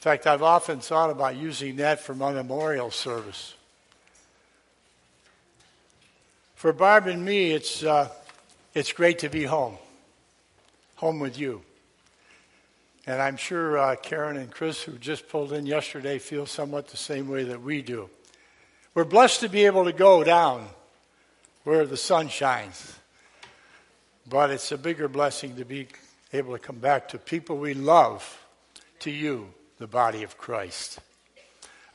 In fact, I've often thought about using that for my memorial service. For Barb and me, it's, uh, it's great to be home, home with you. And I'm sure uh, Karen and Chris, who just pulled in yesterday, feel somewhat the same way that we do. We're blessed to be able to go down where the sun shines. But it's a bigger blessing to be able to come back to people we love, to you, the body of Christ.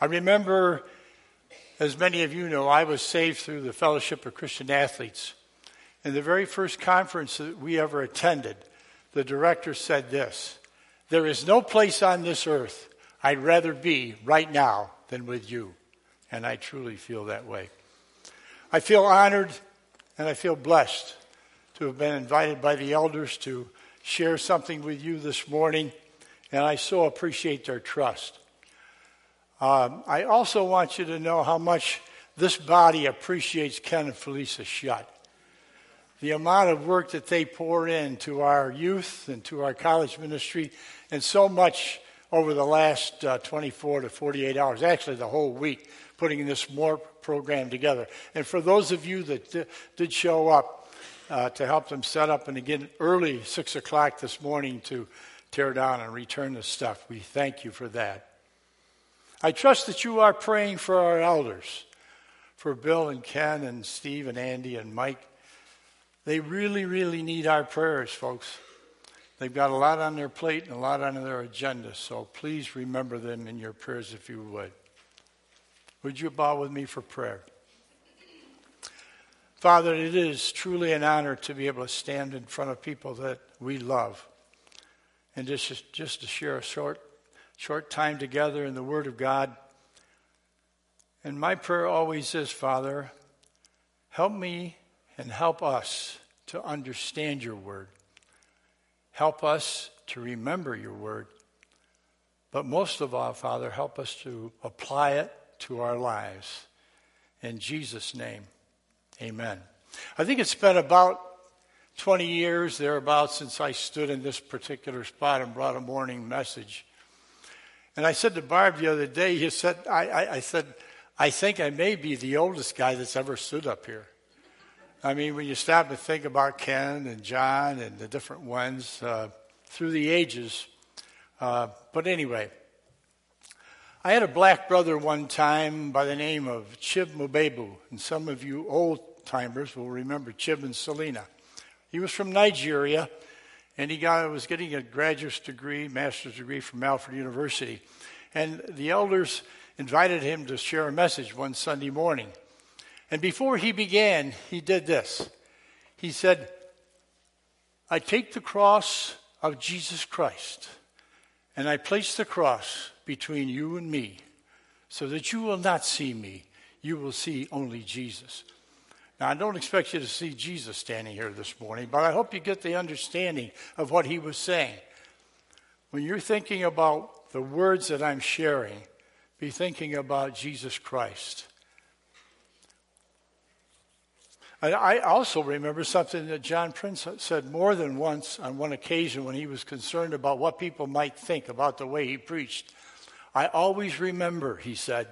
I remember, as many of you know, I was saved through the Fellowship of Christian Athletes. In the very first conference that we ever attended, the director said this There is no place on this earth I'd rather be right now than with you. And I truly feel that way. I feel honored and I feel blessed to have been invited by the elders to share something with you this morning, and I so appreciate their trust. Um, I also want you to know how much this body appreciates Ken and Felisa Shutt. The amount of work that they pour into our youth and to our college ministry, and so much over the last uh, 24 to 48 hours, actually the whole week, putting this more program together. And for those of you that d- did show up uh, to help them set up, and again, early 6 o'clock this morning to tear down and return the stuff, we thank you for that. I trust that you are praying for our elders, for Bill and Ken and Steve and Andy and Mike. They really, really need our prayers, folks. They've got a lot on their plate and a lot on their agenda, so please remember them in your prayers if you would. Would you bow with me for prayer? Father, it is truly an honor to be able to stand in front of people that we love and just, just to share a short, short time together in the Word of God. And my prayer always is, Father, help me and help us to understand your Word. Help us to remember your word. But most of all, Father, help us to apply it to our lives. In Jesus' name, amen. I think it's been about 20 years thereabouts since I stood in this particular spot and brought a morning message. And I said to Barb the other day, he said, I, I, I said, I think I may be the oldest guy that's ever stood up here. I mean, when you stop and think about Ken and John and the different ones uh, through the ages. Uh, but anyway, I had a black brother one time by the name of Chib Mubebu, and some of you old timers will remember Chib and Selena. He was from Nigeria, and he got, was getting a graduate degree, master's degree from Alfred University. And the elders invited him to share a message one Sunday morning. And before he began, he did this. He said, I take the cross of Jesus Christ and I place the cross between you and me so that you will not see me. You will see only Jesus. Now, I don't expect you to see Jesus standing here this morning, but I hope you get the understanding of what he was saying. When you're thinking about the words that I'm sharing, be thinking about Jesus Christ. I also remember something that John Prince said more than once on one occasion when he was concerned about what people might think about the way he preached. I always remember, he said,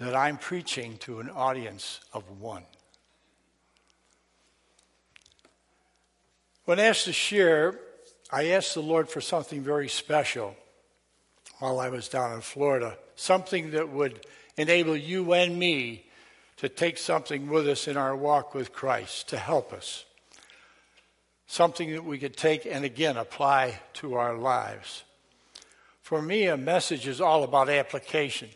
that I'm preaching to an audience of one. When asked to share, I asked the Lord for something very special while I was down in Florida, something that would enable you and me to take something with us in our walk with Christ to help us. Something that we could take and again apply to our lives. For me, a message is all about application.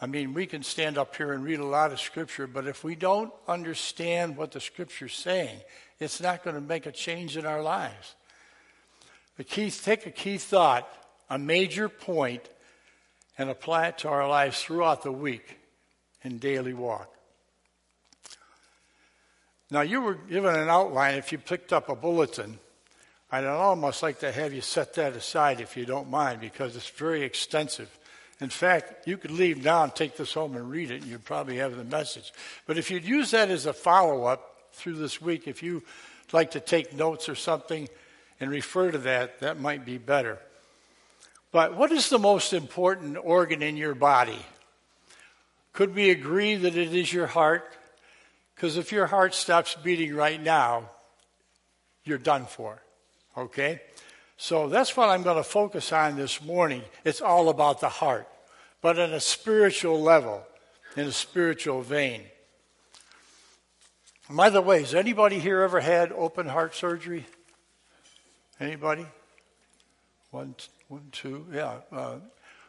I mean, we can stand up here and read a lot of scripture, but if we don't understand what the scripture's saying, it's not going to make a change in our lives. The key, take a key thought, a major point, and apply it to our lives throughout the week in daily walk. Now, you were given an outline if you picked up a bulletin. I'd almost like to have you set that aside if you don't mind because it's very extensive. In fact, you could leave now and take this home and read it, and you'd probably have the message. But if you'd use that as a follow up through this week, if you'd like to take notes or something and refer to that, that might be better. But what is the most important organ in your body? Could we agree that it is your heart? Because if your heart stops beating right now, you're done for. Okay? So that's what I'm going to focus on this morning. It's all about the heart, but on a spiritual level, in a spiritual vein. By the way, has anybody here ever had open heart surgery? Anybody? One, one, two, yeah. Uh,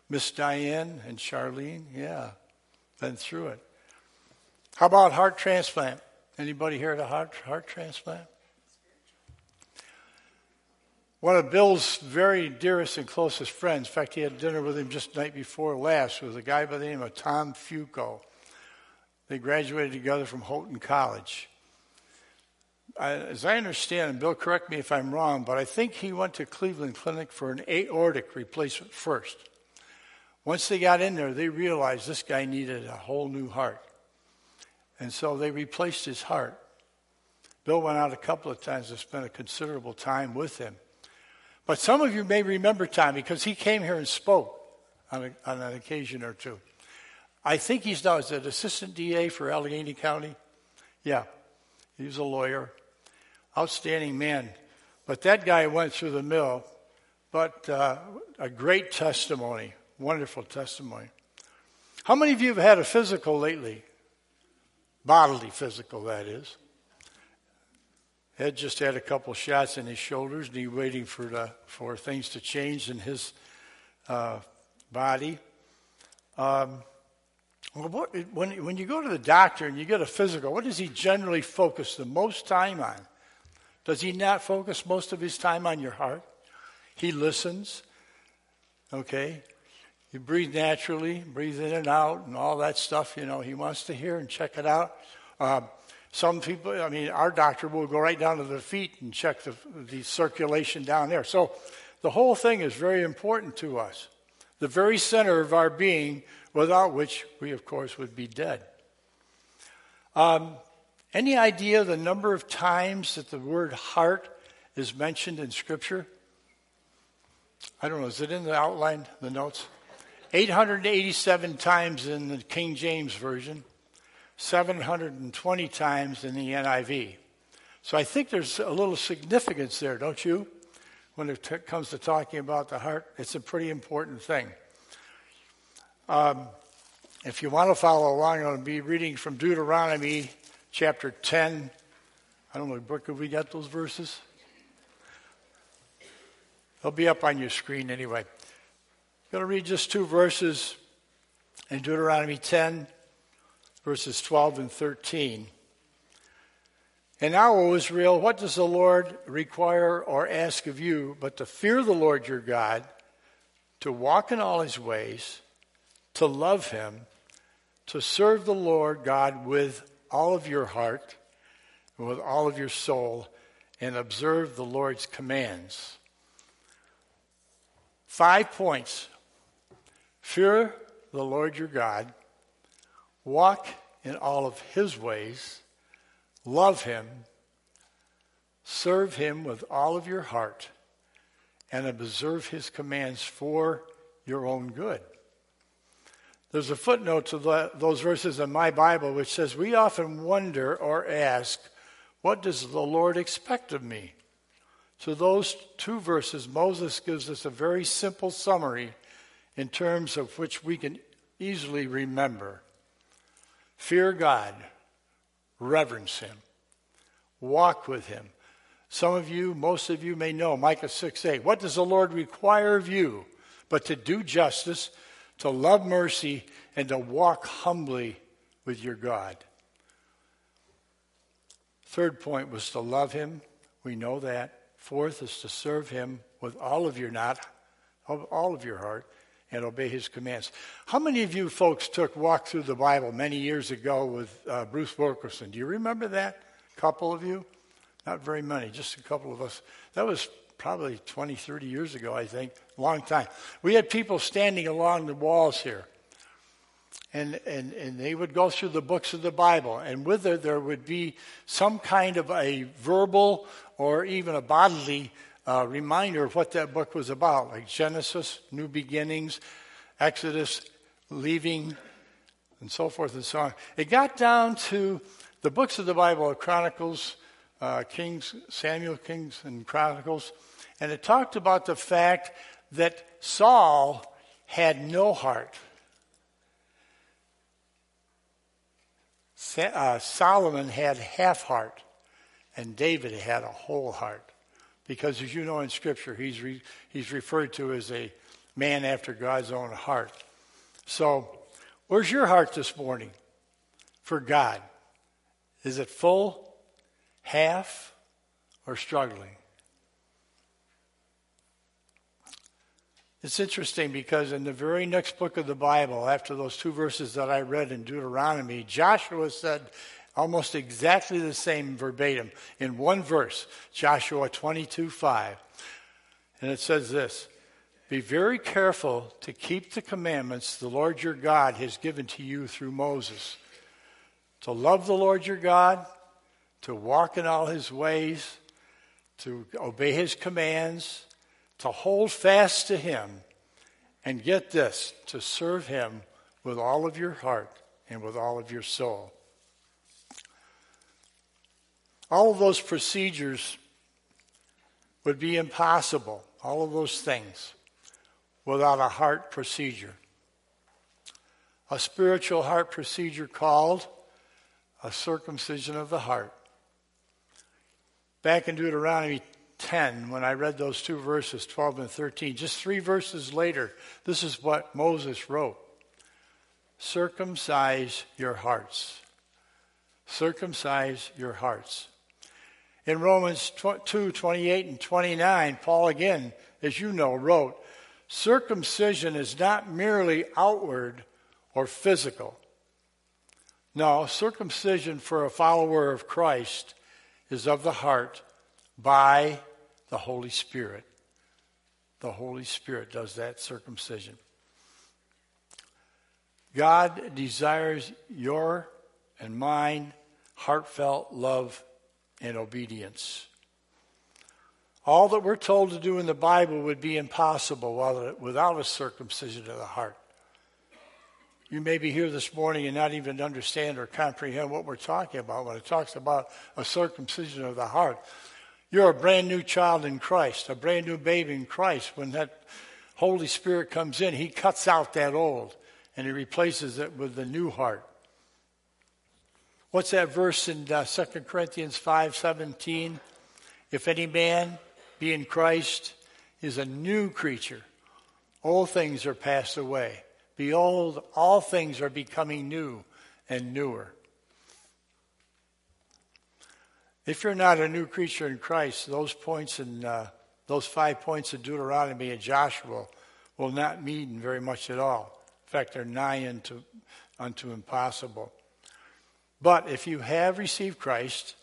Miss Diane and Charlene, yeah, been through it. How about heart transplant? Anybody here at a heart heart transplant? One of Bill's very dearest and closest friends, in fact, he had dinner with him just the night before last, was a guy by the name of Tom Fuco. They graduated together from Houghton College. I, as I understand, and Bill, correct me if I'm wrong, but I think he went to Cleveland Clinic for an aortic replacement first. Once they got in there, they realized this guy needed a whole new heart. And so they replaced his heart. Bill went out a couple of times to spend a considerable time with him. But some of you may remember Tom because he came here and spoke on, a, on an occasion or two. I think he's now is an assistant DA for Allegheny County. Yeah, he's a lawyer, outstanding man. But that guy went through the mill. But uh, a great testimony, wonderful testimony. How many of you have had a physical lately? Bodily physical, that is. Ed just had a couple shots in his shoulders, and he's waiting for the, for things to change in his uh, body. Um, well, what, when when you go to the doctor and you get a physical, what does he generally focus the most time on? Does he not focus most of his time on your heart? He listens. Okay, you breathe naturally, breathe in and out, and all that stuff. You know, he wants to hear and check it out. Um, some people, I mean, our doctor will go right down to the feet and check the, the circulation down there. So the whole thing is very important to us. The very center of our being, without which we, of course, would be dead. Um, any idea the number of times that the word heart is mentioned in Scripture? I don't know. Is it in the outline, the notes? 887 times in the King James Version. 720 times in the NIV. So I think there's a little significance there, don't you? When it t- comes to talking about the heart, it's a pretty important thing. Um, if you want to follow along, I'm going to be reading from Deuteronomy chapter 10. I don't know, Brooke, have we got those verses? They'll be up on your screen anyway. I'm going to read just two verses in Deuteronomy 10, verses 12 and 13. And now, O Israel, what does the Lord require or ask of you but to fear the Lord your God, to walk in all his ways, to love him, to serve the Lord God with all of your heart and with all of your soul, and observe the Lord's commands? Five points. Fear the Lord your God walk in all of his ways, love him, serve him with all of your heart, and observe his commands for your own good. There's a footnote to the, those verses in my Bible which says, We often wonder or ask, What does the Lord expect of me? So, those two verses, Moses gives us a very simple summary in terms of which we can easily remember. Fear God, reverence Him, walk with Him. Some of you, most of you may know Micah 6 8. What does the Lord require of you but to do justice, to love mercy, and to walk humbly with your God? Third point was to love Him. We know that. Fourth is to serve Him with all of your not, all of your heart and obey his commands. How many of you folks took Walk Through the Bible many years ago with uh, Bruce Wilkinson? Do you remember that? A couple of you? Not very many, just a couple of us. That was probably 20, 30 years ago, I think. Long time. We had people standing along the walls here. And, and, and they would go through the books of the Bible. And with it, there would be some kind of a verbal or even a bodily uh, reminder of what that book was about, like Genesis, New Beginnings, Exodus, leaving, and so forth and so on. It got down to the books of the Bible, Chronicles, uh, Kings, Samuel, Kings, and Chronicles, and it talked about the fact that Saul had no heart. Uh, Solomon had half heart, and David had a whole heart. Because as you know in Scripture, he's, re, he's referred to as a man after God's own heart. So, where's your heart this morning for God? Is it full, half, or struggling? It's interesting because in the very next book of the Bible, after those two verses that I read in Deuteronomy, Joshua said almost exactly the same verbatim in one verse, Joshua 22 5. And it says this Be very careful to keep the commandments the Lord your God has given to you through Moses. To love the Lord your God, to walk in all his ways, to obey his commands to hold fast to Him, and get this, to serve Him with all of your heart and with all of your soul. All of those procedures would be impossible, all of those things, without a heart procedure. A spiritual heart procedure called a circumcision of the heart. Back in Deuteronomy 10, when I read those two verses, 12 and 13, just three verses later, this is what Moses wrote Circumcise your hearts. Circumcise your hearts. In Romans 2 28 and 29, Paul again, as you know, wrote, Circumcision is not merely outward or physical. No, circumcision for a follower of Christ is of the heart by the Holy Spirit. The Holy Spirit does that circumcision. God desires your and mine heartfelt love and obedience. All that we're told to do in the Bible would be impossible without a circumcision of the heart. You may be here this morning and not even understand or comprehend what we're talking about when it talks about a circumcision of the heart. You're a brand new child in Christ, a brand new baby in Christ. When that Holy Spirit comes in, He cuts out that old and He replaces it with the new heart. What's that verse in uh, 2 Corinthians 5:17? If any man be in Christ, is a new creature. All things are passed away. Behold, all things are becoming new and newer. If you're not a new creature in Christ, those points in uh, those five points of Deuteronomy and Joshua will not mean very much at all. In fact, they're nigh unto, unto impossible. But if you have received Christ,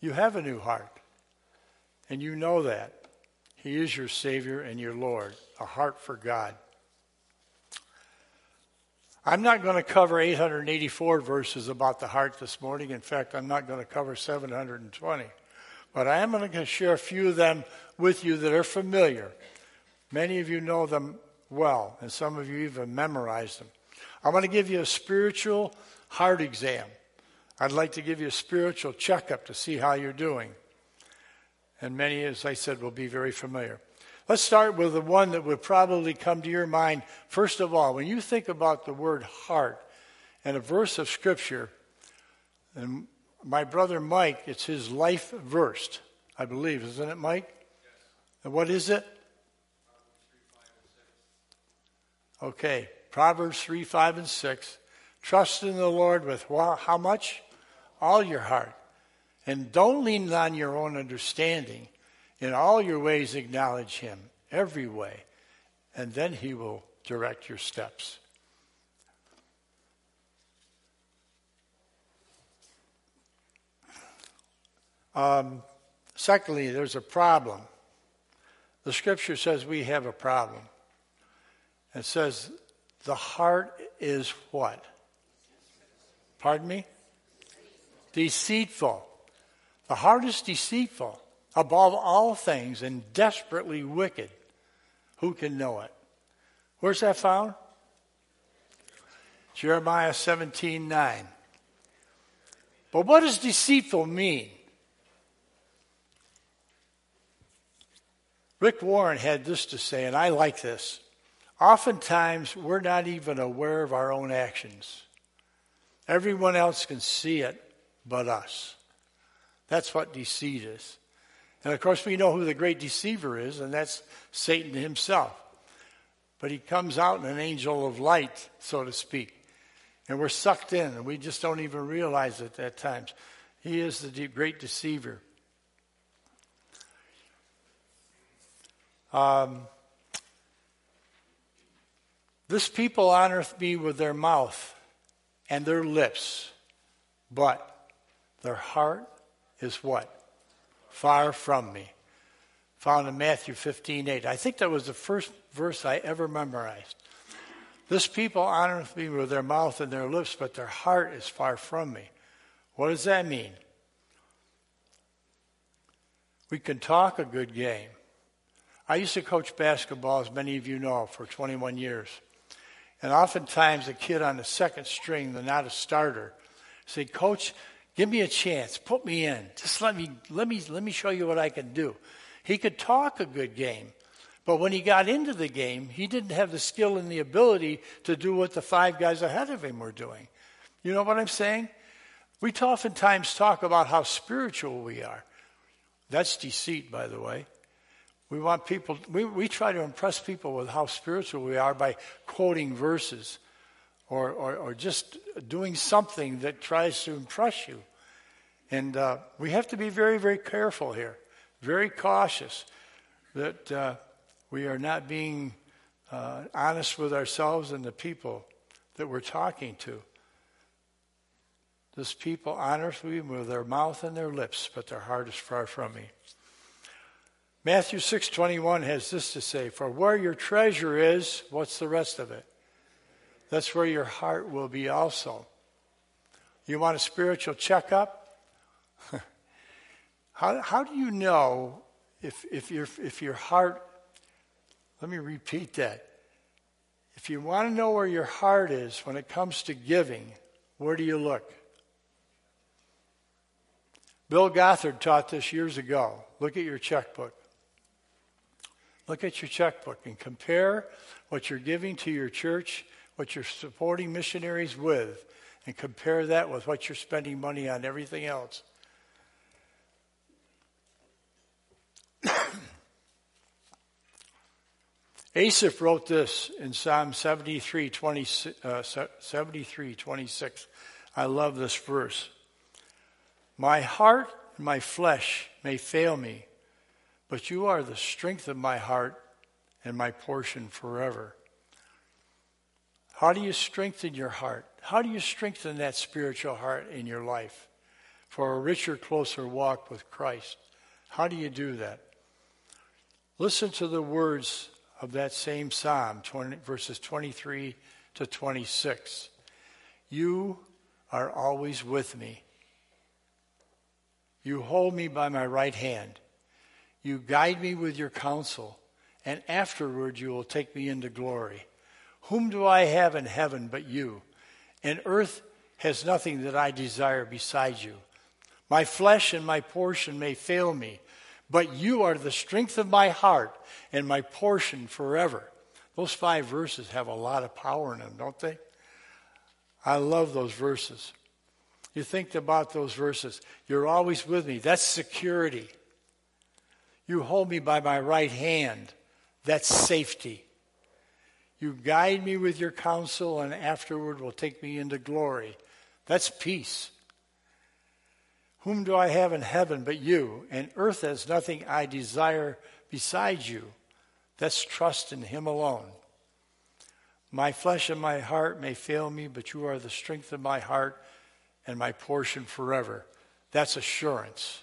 you have a new heart. And you know that. He is your Savior and your Lord, a heart for God. I'm not going to cover 884 verses about the heart this morning. In fact, I'm not going to cover 720. But I am going to share a few of them with you that are familiar. Many of you know them well, and some of you even memorized them. I'm going to give you a spiritual heart exam. I'd like to give you a spiritual checkup to see how you're doing. And many, as I said, will be very familiar. Let's start with the one that would probably come to your mind. First of all, when you think about the word heart and a verse of Scripture, and my brother Mike, it's his life verse, I believe, isn't it, Mike? Yes. And what is it? Okay, Proverbs 3, 5, and 6. Trust in the Lord with how much? All your heart. And don't lean on your own understanding. In all your ways, acknowledge him, every way, and then he will direct your steps. Um, secondly, there's a problem. The scripture says we have a problem. It says the heart is what? Pardon me? Deceitful. The heart is deceitful. above all things and desperately wicked. Who can know it? Where's that found? Jeremiah 17 9. But what does deceitful mean? Rick Warren had this to say, and I like this. Oftentimes, we're not even aware of our own actions. Everyone else can see it but us. That's what deceit is. And of course, we know who the great deceiver is, and that's Satan himself. But he comes out in an angel of light, so to speak. And we're sucked in, and we just don't even realize it at times. He is the great deceiver. Um, this people honoreth me with their mouth and their lips, but their heart is what? Far from me. Found in Matthew 15 8. I think that was the first verse I ever memorized. This people honoreth me with their mouth and their lips, but their heart is far from me. What does that mean? We can talk a good game. I used to coach basketball, as many of you know, for 21 years. And oftentimes a kid on the second string, the not a starter, say, Coach, give me a chance. Put me in. Just let me, let me, let me show you what I can do. He could talk a good game. But when he got into the game, he didn't have the skill and the ability to do what the five guys ahead of him were doing. You know what I'm saying? We oftentimes talk about how spiritual we are. That's deceit, by the way. We want people, we, we try to impress people with how spiritual we are by quoting verses or, or, or just doing something that tries to impress you. And uh, we have to be very, very careful here, very cautious that. Uh, we are not being uh, honest with ourselves and the people that we're talking to. This people honors me with their mouth and their lips, but their heart is far from me. Matthew 6:21 has this to say, "For where your treasure is, what's the rest of it? That's where your heart will be also." You want a spiritual checkup? how, how do you know if, if, your, if your heart let me repeat that. If you want to know where your heart is when it comes to giving, where do you look? Bill Gothard taught this years ago. Look at your checkbook. Look at your checkbook and compare what you're giving to your church, what you're supporting missionaries with, and compare that with what you're spending money on everything else. Asaph wrote this in Psalm 73, 20, uh, 73 26. I love this verse. My heart and my flesh may fail me, but you are the strength of my heart and my portion forever. How do you strengthen your heart? How do you strengthen that spiritual heart in your life for a richer, closer walk with Christ? How do you do that? Listen to the words of that same psalm, 20, verses 23 to 26. You are always with me. You hold me by my right hand. You guide me with your counsel, and afterward you will take me into glory. Whom do I have in heaven but you? And earth has nothing that I desire besides you. My flesh and my portion may fail me, but you are the strength of my heart and my portion forever. Those five verses have a lot of power in them, don't they? I love those verses. You think about those verses. You're always with me. That's security. You hold me by my right hand. That's safety. You guide me with your counsel, and afterward will take me into glory. That's peace. Whom do I have in heaven but you? And earth has nothing I desire besides you. That's trust in Him alone. My flesh and my heart may fail me, but you are the strength of my heart and my portion forever. That's assurance.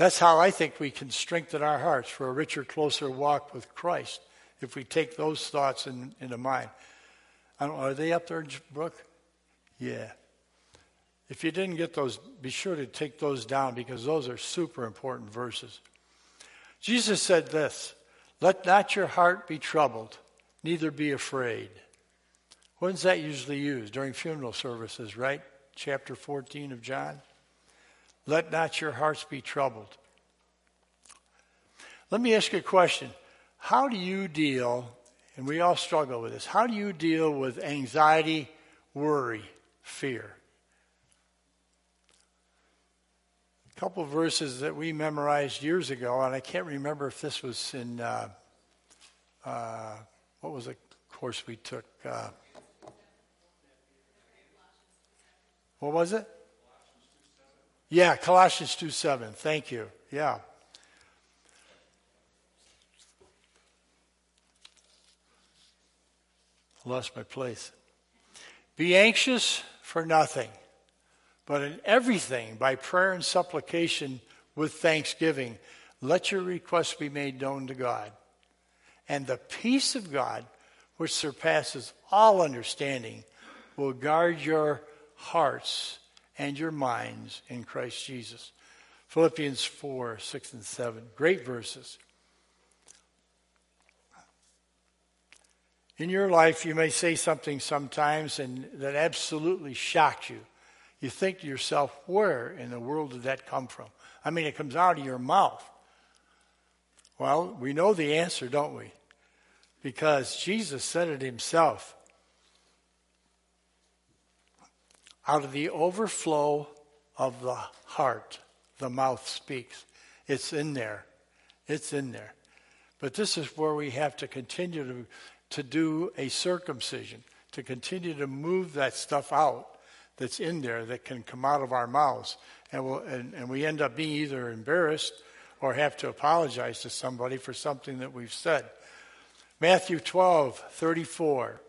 That's how I think we can strengthen our hearts for a richer, closer walk with Christ if we take those thoughts in, into mind. are they up there, Brooke? Yeah. If you didn't get those, be sure to take those down because those are super important verses. Jesus said this Let not your heart be troubled, neither be afraid. When's that usually used? During funeral services, right? Chapter 14 of John. Let not your hearts be troubled. Let me ask you a question. How do you deal, and we all struggle with this, how do you deal with anxiety, worry, fear? A couple verses that we memorized years ago, and I can't remember if this was in, uh, uh, what was the course we took? Uh, what was it? Yeah, Colossians 2 7. Thank you. Yeah. lost my place. Be anxious for nothing, but in everything, by prayer and supplication with thanksgiving, let your requests be made known to God. And the peace of God, which surpasses all understanding, will guard your hearts and your minds in Christ Jesus. Philippians 4, 6, and 7. Great verses. In your life, you may say something sometimes and that absolutely shocks you. You think to yourself, where in the world did that come from? I mean, it comes out of your mouth. Well, we know the answer, don't we? Because Jesus said it himself. Out of the overflow of the heart, the mouth speaks. It's in there. It's in there. But this is where we have to continue to to do a circumcision, to continue to move that stuff out that's in there that can come out of our mouths. And, we'll, and, and we end up being either embarrassed or have to apologize to somebody for something that we've said. Matthew 12, 34.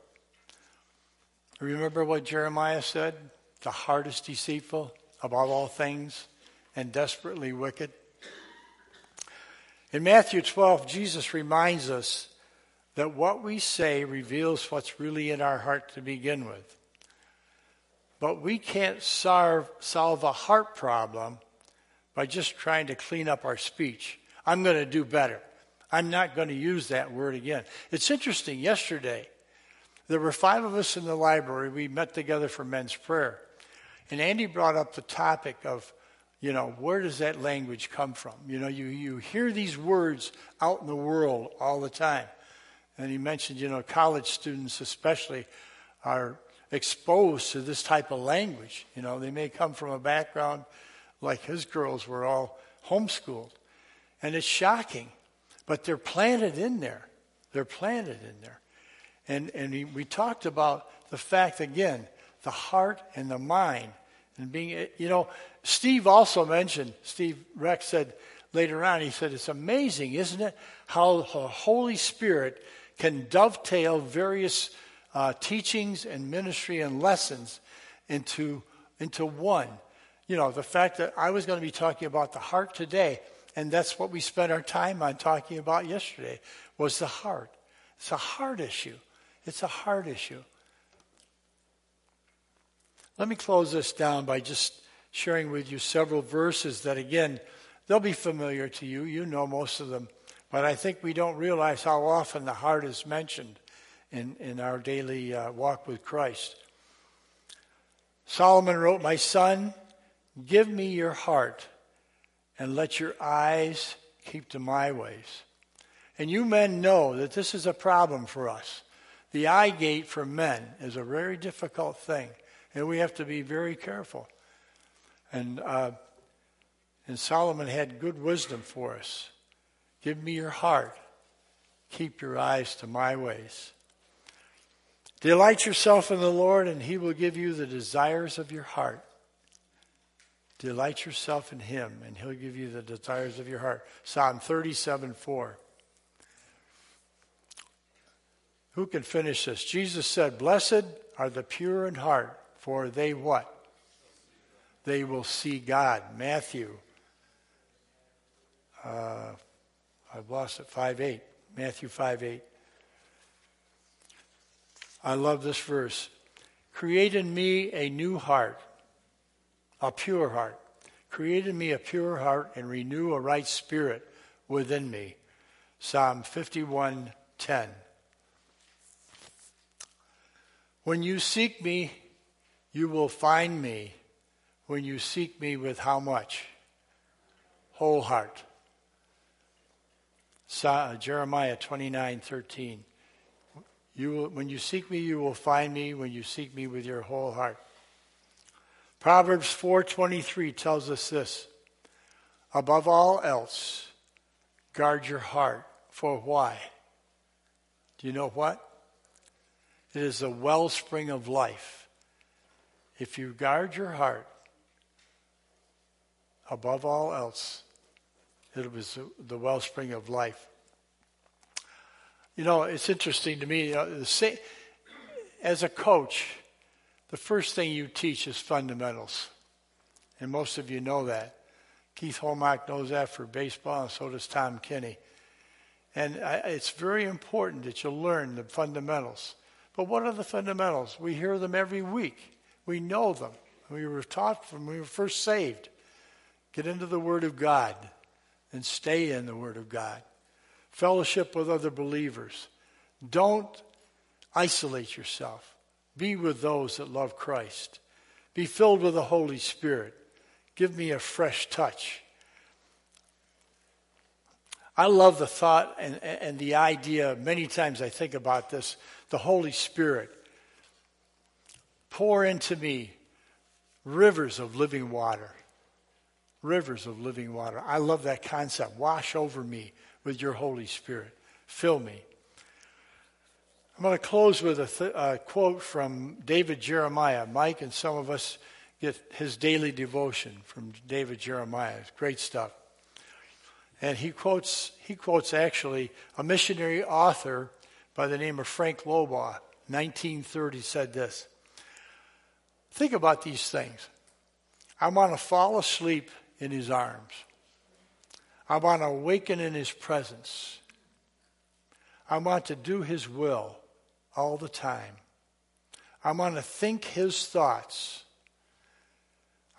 Remember what Jeremiah said? The heart is deceitful above all things and desperately wicked. In Matthew 12, Jesus reminds us that what we say reveals what's really in our heart to begin with. But we can't solve, solve a heart problem by just trying to clean up our speech. I'm going to do better. I'm not going to use that word again. It's interesting. Yesterday, there were five of us in the library. We met together for men's prayer. And Andy brought up the topic of, you know, where does that language come from? You know, you, you hear these words out in the world all the time. And he mentioned, you know, college students especially are exposed to this type of language. You know, they may come from a background like his girls were all homeschooled. And it's shocking, but they're planted in there. They're planted in there. And, and we talked about the fact, again, the heart and the mind. And being, you know, Steve also mentioned, Steve Rex said later on, he said, it's amazing, isn't it, how the Holy Spirit can dovetail various uh, teachings and ministry and lessons into, into one. You know, the fact that I was going to be talking about the heart today, and that's what we spent our time on talking about yesterday, was the heart. It's a heart issue. It's a heart issue. Let me close this down by just sharing with you several verses that, again, they'll be familiar to you. You know most of them. But I think we don't realize how often the heart is mentioned in, in our daily uh, walk with Christ. Solomon wrote, My son, give me your heart and let your eyes keep to my ways. And you men know that this is a problem for us. The eye gate for men is a very difficult thing, and we have to be very careful. And, uh, and Solomon had good wisdom for us. Give me your heart. Keep your eyes to my ways. Delight yourself in the Lord, and he will give you the desires of your heart. Delight yourself in him, and he'll give you the desires of your heart. Psalm 37 4. Who can finish this? Jesus said, Blessed are the pure in heart, for they what? They will see God. Matthew uh, I've lost it, 5 8. Matthew 5 8. I love this verse. Create in me a new heart a pure heart. Create in me a pure heart and renew a right spirit within me. Psalm 51:10. When you seek me, you will find me. When you seek me with how much? Whole heart. Uh, Jeremiah 29:13. You will, when you seek me, you will find me when you seek me with your whole heart. Proverbs 4:23 tells us this. Above all else, guard your heart. For why? Do you know what? It is a wellspring of life. If you guard your heart above all else, it was the wellspring of life. You know, it's interesting to me. Know, as a coach, the first thing you teach is fundamentals. And most of you know that. Keith Holmack knows that for baseball, and so does Tom Kinney. And it's very important that you learn the fundamentals. But what are the fundamentals? We hear them every week. We know them. We were taught when we were first saved. Get into the Word of God and stay in the Word of God. Fellowship with other believers. Don't isolate yourself. Be with those that love Christ. Be filled with the Holy Spirit. Give me a fresh touch. I love the thought and, and the idea. Many times I think about this the Holy Spirit. Pour into me rivers of living water. Rivers of living water. I love that concept. Wash over me with your Holy Spirit. Fill me. I'm going to close with a, th- a, quote from David Jeremiah. Mike and some of us get his daily devotion from David Jeremiah. Great stuff. And he quotes, he quotes actually a missionary author by the name of Frank Laubach, 1930, said this. Think about these things. I want to fall asleep in his arms. I want to awaken in his presence. I want to do his will all the time. I want to think his thoughts.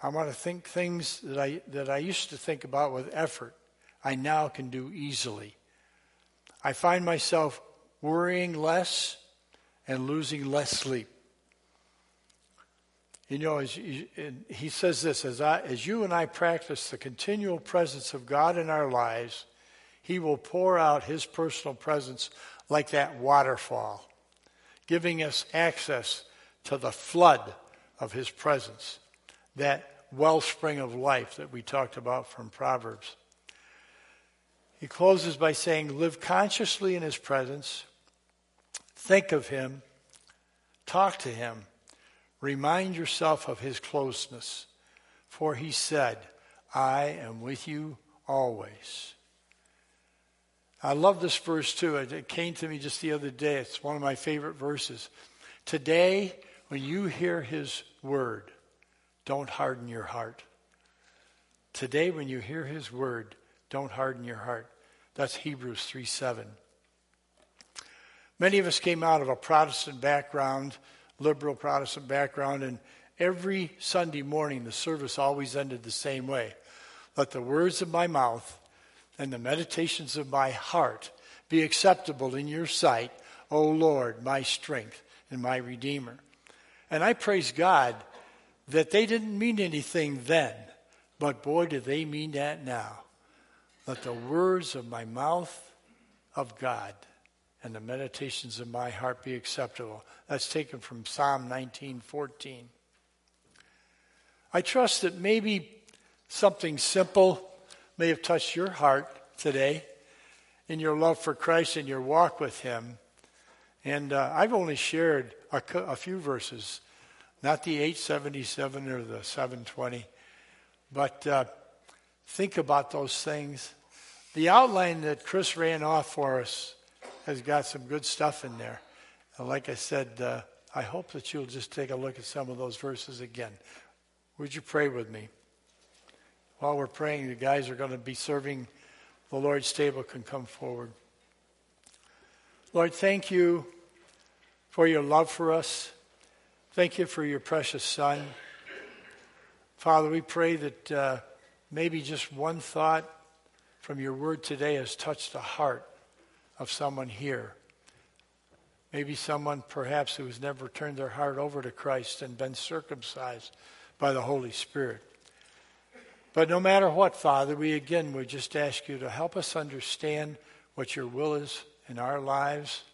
I want to think things that I, that I used to think about with effort, I now can do easily. I find myself worrying less and losing less sleep. You know, as, he says this as, I, as you and I practice the continual presence of God in our lives, He will pour out His personal presence like that waterfall giving us access to the flood of his presence, that wellspring of life that we talked about from Proverbs. He closes by saying, Live consciously in his presence, think of him, talk to him, remind yourself of his closeness. For he said, I am with you always. I love this verse too. It came to me just the other day. It's one of my favorite verses. Today, when you hear his word, don't harden your heart. Today, when you hear his word, don't harden your heart. That's Hebrews 3 7. Many of us came out of a Protestant background, liberal Protestant background, and every Sunday morning the service always ended the same way. Let the words of my mouth and the meditations of my heart be acceptable in your sight, O Lord, my strength and my Redeemer. And I praise God that they didn't mean anything then, but boy, do they mean that now. Let the words of my mouth of God and the meditations of my heart be acceptable. That's taken from Psalm 19:14. I trust that maybe something simple may have touched your heart today in your love for Christ and your walk with Him. And uh, I've only shared a, a, few verses, not the 877 or the 720, but uh, think about those things. The outline that Chris ran off for us has got some good stuff in there. And like I said, uh, I hope that you'll just take a look at some of those verses again. Would you pray with me? while we're praying, the guys are going to be serving the Lord's table can come forward. Lord, thank you for your love for us. Thank you for your precious Son. Father, we pray that uh, maybe just one thought from your word today has touched a heart of someone here. Maybe someone perhaps who has never turned their heart over to Christ and been circumcised by the Holy Spirit. But no matter what, Father, we again would just ask you to help us understand what your will is in our lives,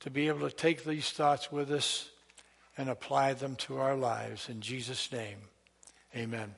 to be able to take these thoughts with us and apply them to our lives. In Jesus' name, amen.